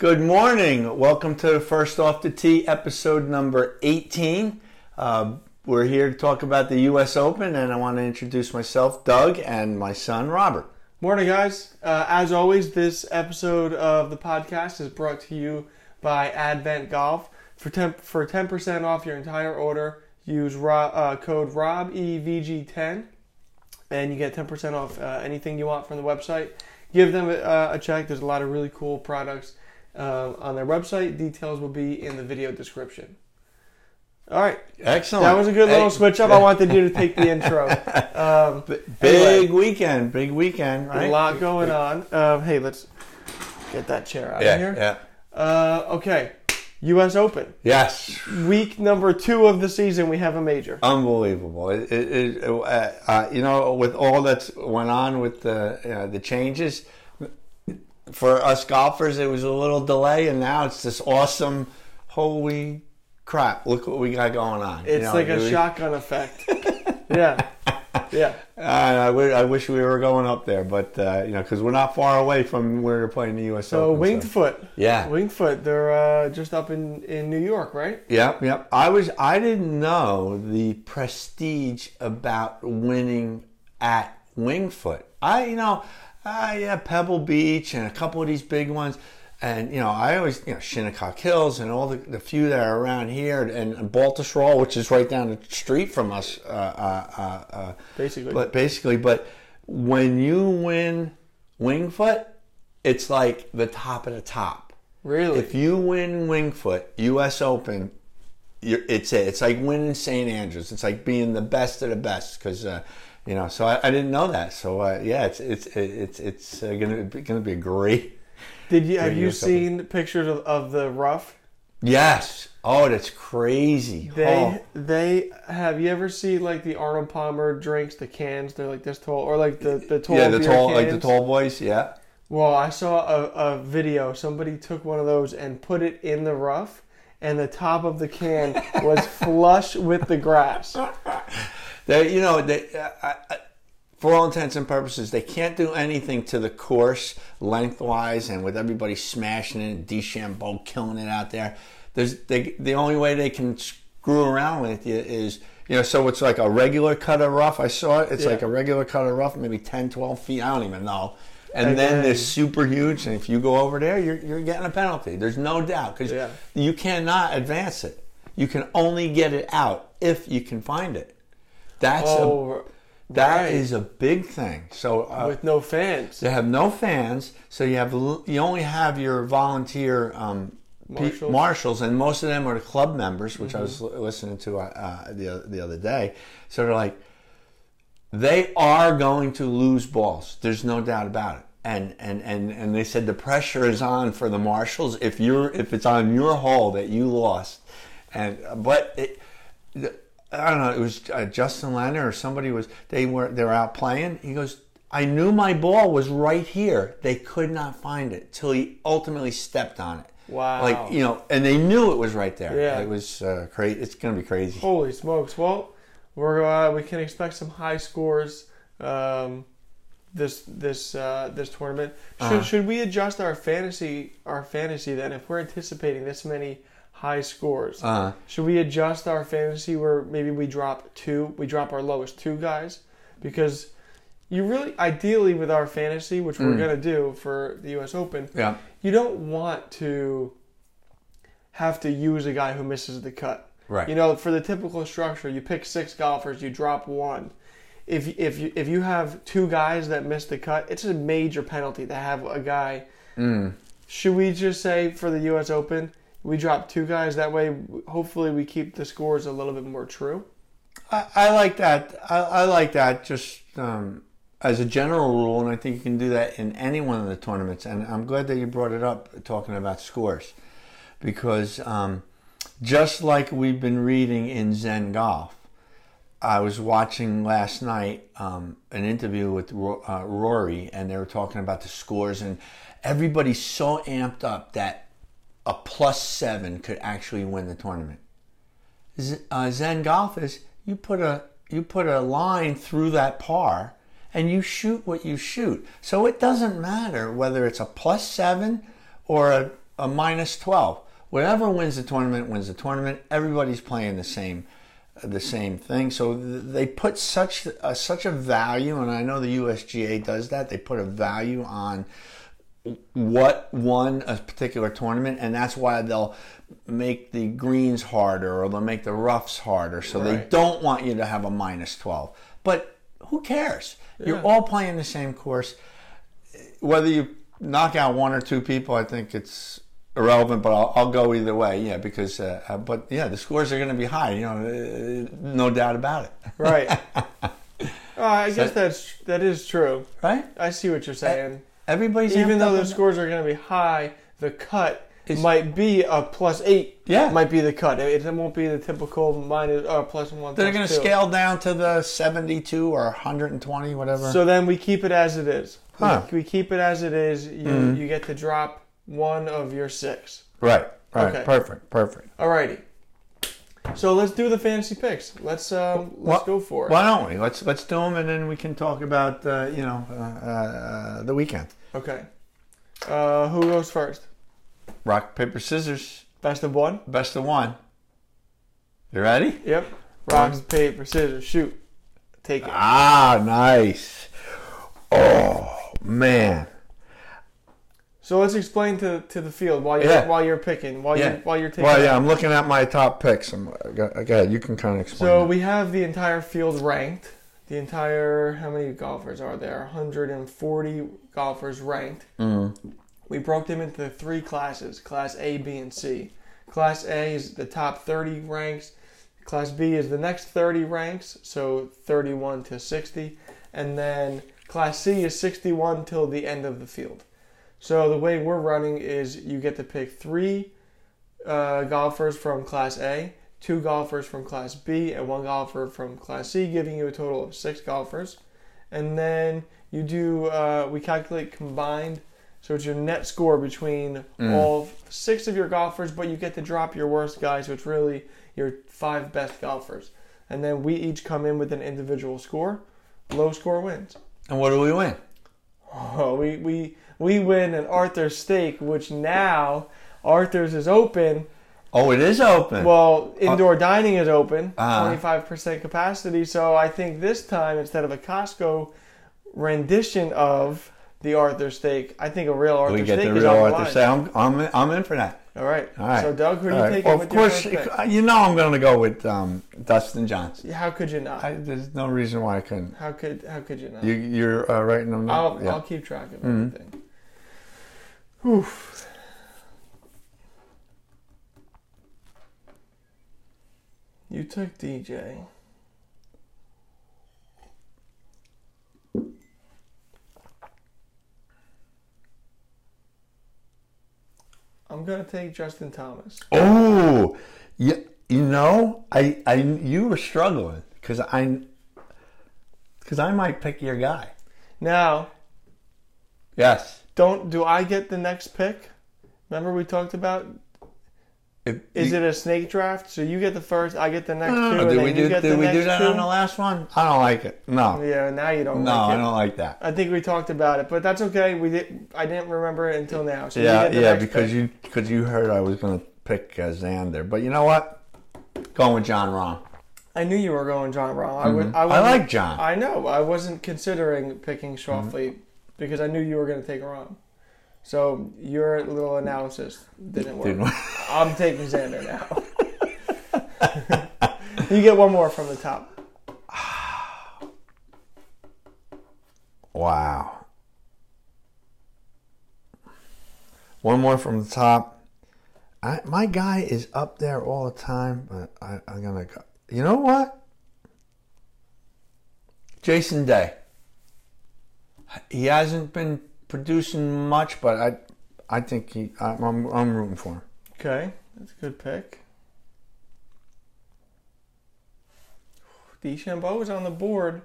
Good morning. Welcome to First Off the Tee episode number 18. Uh, we're here to talk about the U.S. Open, and I want to introduce myself, Doug, and my son, Robert. Morning, guys. Uh, as always, this episode of the podcast is brought to you by Advent Golf. For ten for ten percent off your entire order, use uh, code RobEVG10, and you get ten percent off uh, anything you want from the website. Give them a, a check. There's a lot of really cool products uh, on their website. Details will be in the video description. All right, Excellent. that was a good little Hey, switch up. I wanted you to take the intro. Um, b- Anyway. Big weekend. Big weekend, right? A lot going on. Um, hey, let's get that chair out Yeah, of here. yeah. Uh, okay, U.S. Open Yes. week number two of the season. We have a major. Unbelievable. It, it, it, uh, uh, you know, with all that's went on with the you the changes, for us golfers, it was a little delay, and now it's this awesome. Holy crap! Look what we got going on. You It's know, like a we- shotgun effect. yeah, yeah. Uh, I, I wish we were going up there, but uh, you know, because we're not far away from where they're playing the U.S. So Open. Winged Foot, yeah, Winged Foot. They're uh, just up in in New York, right? Yep, yep. I was I didn't know the prestige about winning at Wingfoot. I you know, I yeah, Pebble Beach and a couple of these big ones. And you know, I always you know Shinnecock Hills and all the, the few that are around here, and, and Baltusrol, which is right down the street from us. Uh, uh, uh, uh, Basically. but basically, but when you win Wingfoot, it's like the top of the top. Really? If you win Wingfoot U.S. Open, you're, it's it. It's like winning St. Andrews. It's like being the best of the best because uh, you know. So I, I didn't know that. So uh, yeah, it's it's it's it's uh, gonna be, gonna be great. Did you have you seen pictures of, of the rough? Yes. Oh, that's crazy. They oh. they have you ever seen like the Arnold Palmer drinks, the cans? They're like this tall, or like the the tall yeah, the tall like the tall boys. Yeah. Well, I saw a, a video. Somebody took one of those and put it in the rough, and the top of the can was flush with the grass. They, you know, they, uh, uh, for all intents and purposes, they can't do anything to the course lengthwise, and with everybody smashing it, and DeChambeau killing it out there. There's they, the only way they can screw around with you is, you know, so it's like a regular cut of rough. I saw it. It's Yeah. like a regular cut of rough, maybe 10, 12 feet. I don't even know. And And then then- they're super huge, and if you go over there, you're, you're getting a penalty. There's no doubt because Yeah. you cannot advance it. You can only get it out if you can find it. That's a Oh, that right. is a big thing. So uh, with no fans. they have no fans, so you have you only have your volunteer um, pe- Marshals. marshals, and most of them are the club members, which I was Mm-hmm. li- listening to uh, uh, the the other day. So they're like, they are going to lose balls. There's no doubt about it. And and and and they said the pressure is on for the marshals if you're if it's on your hole that you lost, and but it. I don't know. It was uh, Justin Leonard or somebody was. They were they were out playing. He goes, "I knew my ball was right here. They could not find it till he ultimately stepped on it. Wow. Like you know, and they knew it was right there. Yeah. It was uh, crazy. It's gonna be crazy. Holy smokes! Well, we're uh, we can expect some high scores um, this this uh, this tournament. Should Uh-huh. should we adjust our fantasy our fantasy then if we're anticipating this many high scores? Uh, Should we adjust our fantasy where maybe we drop two, we drop our lowest two guys? Because you really, ideally, with our fantasy, which we're Mm. going to do for the U.S. Open, yeah. you don't want to have to use a guy who misses the cut. Right. You know, for the typical structure, you pick six golfers, you drop one. If if you if you have two guys that miss the cut, it's a major penalty to have a guy. Mm. Should we just say for the U.S. Open, we drop two guys? That way, hopefully, we keep the scores a little bit more true. I, I like that. I, I like that just um, as a general rule, and I think you can do that in any one of the tournaments. And I'm glad that you brought it up, talking about scores, because um, just like we've been reading in Zen Golf, I was watching last night um, an interview with uh, Rory, and they were talking about the scores, and everybody's so amped up that a plus seven could actually win the tournament. Z- uh, Zen Golf is you put a you put a line through that par, and you shoot what you shoot. So it doesn't matter whether it's a plus seven or a, a minus 12. Whatever wins the tournament wins the tournament. Everybody's playing the same the same thing. So th- they put such a, such a value, and I know the USGA does that. They put a value on what won a particular tournament, and that's why they'll make the greens harder or they'll make the roughs harder. So they don't want you to have a minus 12. But who cares? You're all playing the same course. Whether you knock out one or two people, I think it's irrelevant, but I'll, I'll go either way. Yeah, because, uh, uh, but yeah, the scores are going to be high, you know, uh, no doubt about it. Right. Uh, I guess that's that is true. right? I see what you're saying. Everybody's Even though the scores are going to be high, the cut might be a plus eight. Yeah. might be the cut. It, it won't be the typical minus or plus one. They're going to scale down to the 72 or 120, whatever. So then we keep it as it is. We- Huh. We, keep it as it is. You Mhm. you get to drop one of your six. right, right, Okay. perfect, perfect. Alrighty. So let's do the fantasy picks. Let's um, let's Wha- go for it. Why don't we? Let's let's do them, and then we can talk about uh, you know uh, uh, the weekend. Okay. Uh, who goes first? Rock paper scissors, Best of one. best of one. You ready? Yep. Rock paper scissors shoot. Take it. Ah, nice. Oh man, So let's explain to, to the field while you're Yeah. while you're picking while Yeah. you while you're taking. well yeah, I'm looking at my top picks. I'm, go go ahead, you can kind of explain. So that. we have the entire field ranked. The entire how many golfers are there? 140 golfers ranked. Mm. We broke them into three classes: Class A, B, and C. Class A is the top 30 ranks. Class B is the next 30 ranks, so 31 to 60, and then Class C is 61 till the end of the field. So the way we're running is you get to pick three uh, golfers from Class A, two golfers from Class B, and one golfer from Class C, giving you a total of six golfers. And then you do uh, we calculate combined, so it's your net score between Mm. all six of your golfers, but you get to drop your worst guys, so it's really your five best golfers. And then we each come in with an individual score. Low score wins. and what do we win? Oh, we we we win an Arthur's steak, which now Arthur's is open. Oh, it is open. Well, indoor dining is open, Uh-huh. twenty five percent capacity. So I think this time instead of a Costco rendition of the Arthur steak, I think a real Arthur we get steak the is real Arthur. Say, I'm I'm in, I'm in for that. All right. All right. So Doug, who do you right. take Well, with of course, pick? you know I'm going to go with um, Dustin Johnson. How could you not? I, there's no reason why I couldn't. how could how could you not? You, you're uh, writing them I'll. Yeah. I'll keep track of Mhm. everything. Oof. You took DJ. I'm gonna take Justin Thomas. Oh, yeah. You know, I, I, you were struggling because I, because I might pick your guy. Now, Yes. don't do I get the next pick? Remember we talked about If, is you- it a snake draft? So you get the first, I get the next No, two, no, and did then we you do? get Did the we next do that two? on the last one? I don't like it. No, Yeah, now you don't no, like I don't like that. I think we talked about it, but that's okay. We did. I didn't remember it until now. So you yeah, get the yeah, next because pick. you because you heard I was going to pick uh, Xander, but you know what? Going with Jon Rahm. I knew you were going Jon Rahm. I would. I, I wasn't- like John. I know. I wasn't considering picking Mm-hmm. Because I knew you were going to take Rahm. So your little analysis didn't work. Didn't work. I'm taking Xander now. you get one more from the top. Wow. One more from the top. I, my guy is up there all the time, but I, I'm gonna go. You know what? Jason Day. He hasn't been producing much, but I, I think he. I'm, I'm, I'm rooting for him. Okay, that's a good pick. DeChambeau was on the board.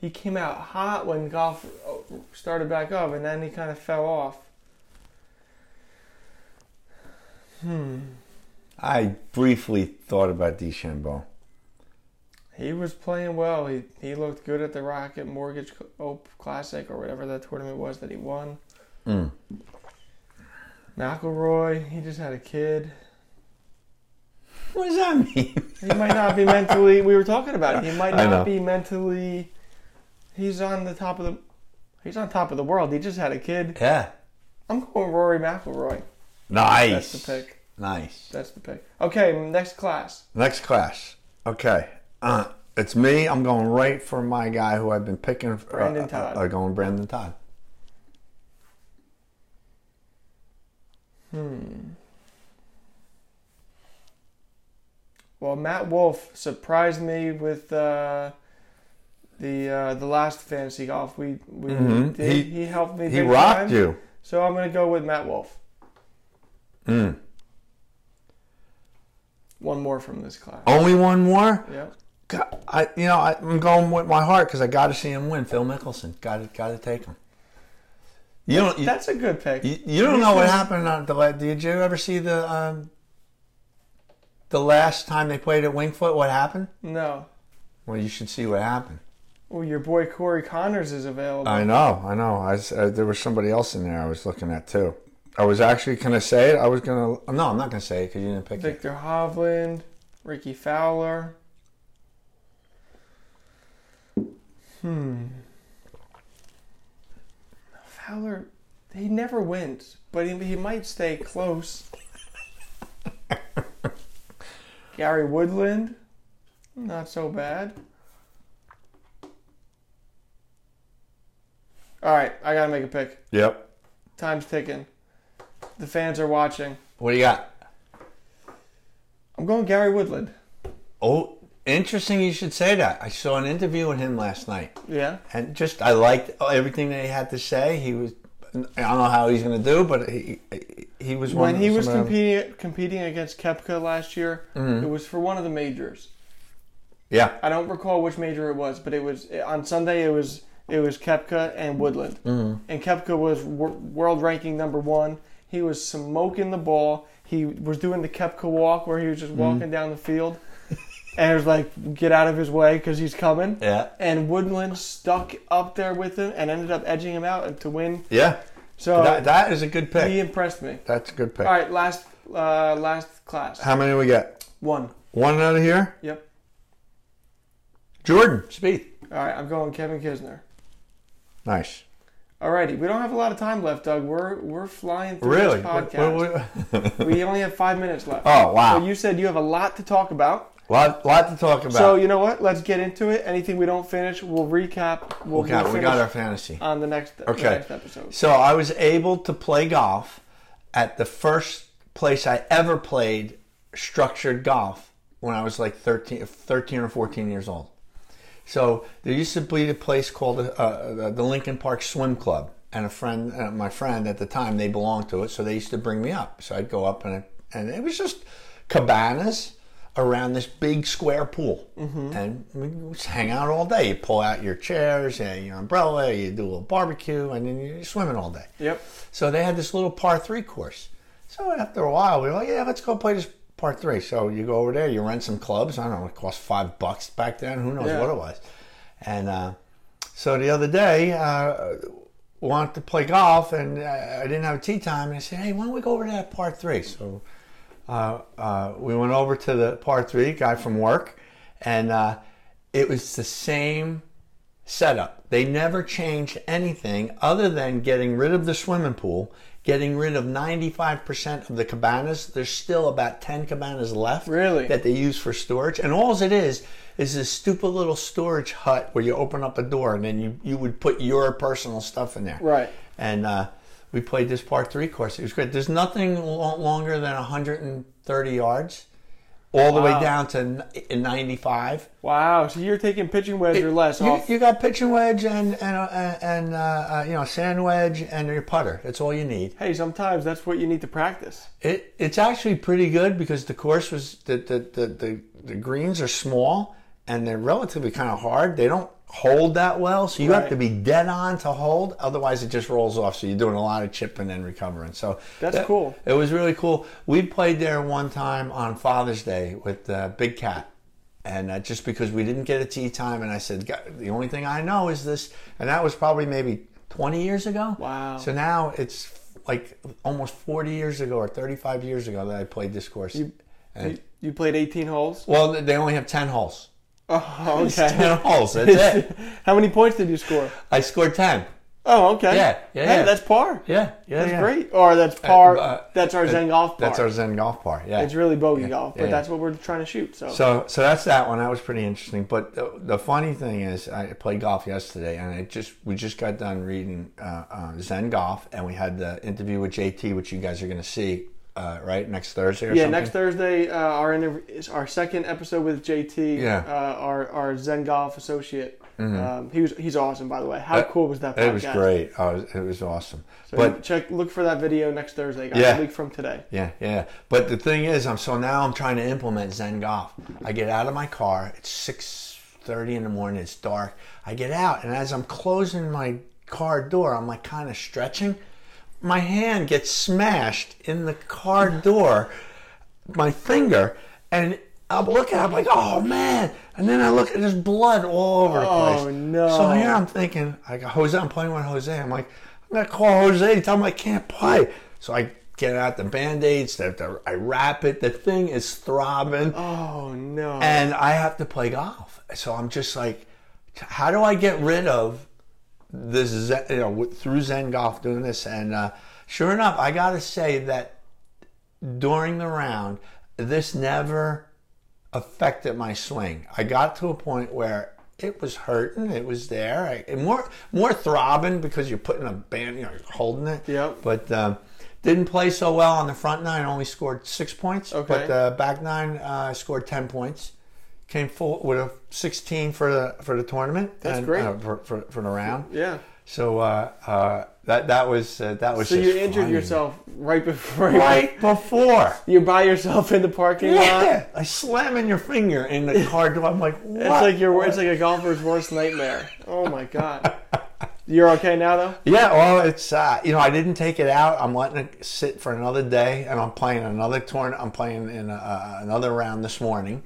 He came out hot when golf uh, started back up, and then he kind of fell off. Hmm. I briefly thought about DeChambeau. He was playing well. He he looked good at the Rocket Mortgage Co- Classic or whatever that tournament was that he won. Mm. McIlroy, he just had a kid. What does that mean? He might not be mentally. We were talking about it. He might not be mentally. He's on the top of the. He's on top of the world. He just had a kid. yeah. I'm going Rory McIlroy. Nice. That's the pick. Nice. That's the pick. Okay, next class. Next class. Okay. Uh, it's me. I'm going right for my guy who I've been picking. For, Brendon uh, Todd. Uh, uh, going Brendon Todd. Hmm. Well, Matt Wolff surprised me with uh, the uh, the last fantasy golf we we Mhm. did. He- He, helped me. He rocked time. you. So I'm gonna go with Matt Wolff. Mm. One more from this class. Only one more. Yeah. God, I, you know, I, I'm going with my heart because I got to see him win. Phil Mickelson, got to, got to take him. You don't, you, That's a good pick. you, you don't know what happened. On the, did you ever see the um, the last time they played at Wingfoot? What happened? No. Well, you should see what happened. Well, your boy Corey Conners is available. I know, I know. I, uh, there was somebody else in there I was looking at too. I was actually to say it. I was to. No, I'm not going to say it because you didn't pick it. Viktor Hovland, Rickie Fowler. Hmm. Fowler, he never wins, but he, he might stay close. Gary Woodland, not so bad. All right, I gotta make a pick. Yep. Time's ticking. The fans are watching. What do you got? I'm going Gary Woodland. Oh, interesting. You should say that. I saw an interview with him last night. Yeah. and just I liked everything that he had to say. He was I don't know how he's going to do, but he he was one when he was competing competing against Koepka last year, Mm-hmm. it was for one of the majors. Yeah, I don't recall which major it was, but it was on Sunday. It was it was Koepka and Woodland, Mm-hmm. and Koepka was wor- world ranking number one. He was smoking the ball. He was doing the Koepka walk where he was Mm-hmm. just walking down the field, and it was like get out of his way because he's coming. yeah, And Woodland stuck up there with him and ended up edging him out to win. yeah. So that, that is a good pick. he impressed me. That's a good pick. All right, last uh, last class. How many do we get? One. One out of here. Yep. Jordan Spieth. All right, I'm going Kevin Kisner. Nice. Alrighty, we don't have a lot of time left, Doug. We're we're flying through Really? this What- podcast. what- what- we only have five minutes left. oh wow! So you said you have a lot to talk about. Lot, lot to talk about. So you know what? Let's get into it. Anything we don't finish, we'll recap. We'll, we got, we'll we got our fantasy. on the next the Okay. next episode. So I was able to play golf at the first place I ever played structured golf when I was like 13, 13 or 14 years old. So there used to be a place called uh, the Lincoln Park Swim Club, and a friend, uh, my friend at the time, they belonged to it, so they used to bring me up. So I'd go up and it, and it was just cabanas around this big square pool, and we just hang out all day. You pull out your chairs, and your umbrella, you do a little barbecue, and then you're swimming all day. Yep. So they had this little par three course. So after a while, we were like, yeah, let's go play this par three. So you go over there, you rent some clubs. I don't know, it cost five bucks back then. Who knows Yeah. what it was. And uh, so the other day, uh, wanted to play golf, and uh, I didn't have a tee time. And I said, hey, why don't we go over to that par three? So uh, uh, we went over to the par three, guy from work, and uh, it was the same setup. They never changed anything other than getting rid of the swimming pool, getting rid of 95% of the cabanas. There's still about 10 cabanas left Really? that they use for storage. And all it is is this stupid little storage hut where you open up a door and then you, you would put your personal stuff in there. Right. And uh, we played this par three course. It was great. There's nothing lo- longer than 130 yards, all the way down to n- 95. Wow. So you're taking pitching wedge or less You, off. you got pitching wedge and and uh, and uh, uh, you know sand wedge and your putter. That's all you need. hey, sometimes that's what you need to practice. It it's actually pretty good because the course was the the the, the, the greens are small and they're relatively kind of hard. They don't hold that well, so you have to be dead on to hold. Otherwise, it just rolls off. So you're doing a lot of chipping and recovering. So That's that- cool. It was really cool. We played there one time on Father's Day with uh, Big Cat. And uh, just because we didn't get a tee time, and I said, "God, the only thing I know is this, and that was probably maybe 20 years ago. Wow. So now it's like almost 40 years ago or 35 years ago that I played this course. You- And- You, you played 18 holes. well, they only have 10 holes. Oh, It's okay. 10 holes. That's it. How many points did you score? I scored 10. Oh, okay. Yeah, yeah, Hey, yeah. that's par. Yeah, yeah, That's yeah. great. Or that's par. uh, that's our Zen golf par. That's our Zen golf par. Yeah. it's really bogey golf, but that's what we're trying to shoot. So, So, so that's that one. That was pretty interesting. But the, the funny thing is, I played golf yesterday, and I just we just got done reading uh, uh, Zen Golf, and we had the interview with JT, which you guys are going to see uh, right next Thursday or yeah, something. next Thursday, uh, our interview is our second episode with JT. Yeah. Mm-hmm. Uh, our our Zen golf associate. Um, he was he's awesome, by the way. How Uh, cool was that? Podcast? It was great. Oh, it was, it was awesome. So but check look for that video next Thursday, guys. Yeah. A week from today. Yeah, yeah. But the thing is, I'm so now I'm trying to implement Zen Golf. I get out of my car. It's six thirty in the morning. It's dark. I get out, and as I'm closing my car door, I'm like kind of stretching. My hand gets smashed in the car door, my finger, and I'm looking. I'm like, oh man! And then I look at there's blood all over the oh, place. Oh, no. So here I'm thinking, I got Jose. I'm playing with Jose. I'm like, I'm gonna call Jose. Tell him I can't play. So I get out the band aids. I wrap it. The thing is throbbing, Oh no. and I have to play golf. So I'm just like, how do I get rid of this? Zen, you know, through Zen Golf doing this, and uh, sure enough, I gotta say that during the round, this never affected my swing. I got to a point where it was hurting. It was there. I, and more more throbbing because you're putting a band, you know, you're holding it. Yep. But um, didn't play so well on the front nine. Only scored six points. Okay. But the back nine uh, scored ten points. Came full with a 16 for the for the tournament. That's and, great. uh, for, for, for the round. yeah. So uh, uh, that that was uh, that was So you injured funny. yourself right before. right before. You're by yourself in the parking lot. Yeah, I slamming your finger in the car door. I'm like, what? It's like your it's like a golfer's worst nightmare. Oh my god. You're okay now though? yeah. Well, it's uh, you know I didn't take it out. I'm letting it sit for another day, and I'm playing another tournament. I'm playing in a, uh, another round this morning.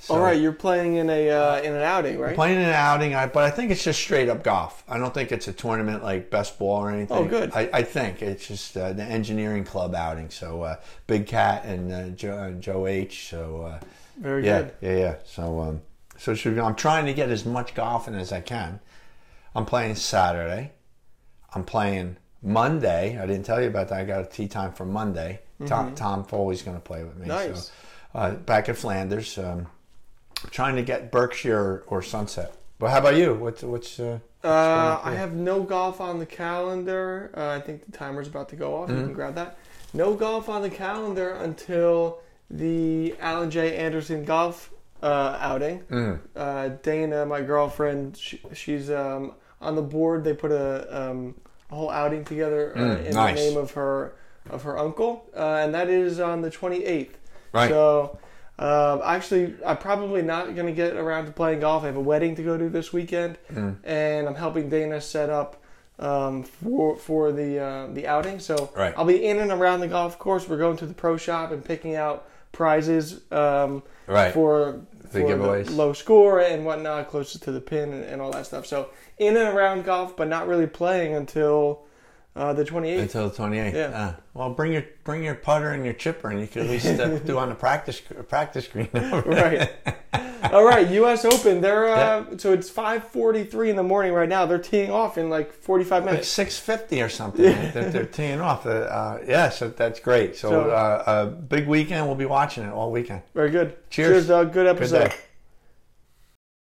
So All right, you're playing in a uh, in an outing, right? Playing an outing, I, but I think it's just straight up golf. I don't think it's a tournament like best ball or anything. Oh, good. I, I think it's just uh, the engineering club outing. So uh, Big Cat and uh, Joe, uh, Joe H. So uh, Very yeah, good. yeah, yeah. So um, so be, I'm trying to get as much golfing as I can. I'm playing Saturday. I'm playing Monday. I didn't tell you about that. I got a tee time for Monday. Tom, Tom Foley's going to play with me. Mm-hmm. Nice. So, uh, back at Flanders. Um, trying to get Berkshire or, Sunset. But how about you? What's what's uh, Uh, I have no golf on the calendar. Uh, I think the timer's about to go off. Mm-hmm. You can grab that. No golf on the calendar until the Alan J. Anderson golf uh, outing. Mm. Uh, Dana, my girlfriend, she, she's um, on the board. They put a, um, a whole outing together uh, Mm, in nice. the name of her of her uncle, uh, and that is on the 28th. Right. So, uh, actually, I'm probably not going to get around to playing golf. I have a wedding to go to this weekend, Mm. and I'm helping Dana set up um, for for the uh, the outing. So Right. I'll be in and around the golf course. We're going to the pro shop and picking out prizes um, right? for The for giveaways. low score and whatnot, closest to the pin and, and all that stuff. So in and around golf, but not really playing until uh, the 28th. Until the 28th. Yeah. Uh, well, bring your bring your putter and your chipper, and you can at least uh, do on the practice practice green. right. All right, U.S. Open. They're uh, so it's 5:43 in the morning right now. They're teeing off in like 45 minutes. like minutes. six fifty or something that they're teeing off. Uh, uh, yeah, so that's great. So, So- uh, a big weekend. We'll be watching it all weekend. Very good. Cheers. Cheers, Doug. Good Good episode. day.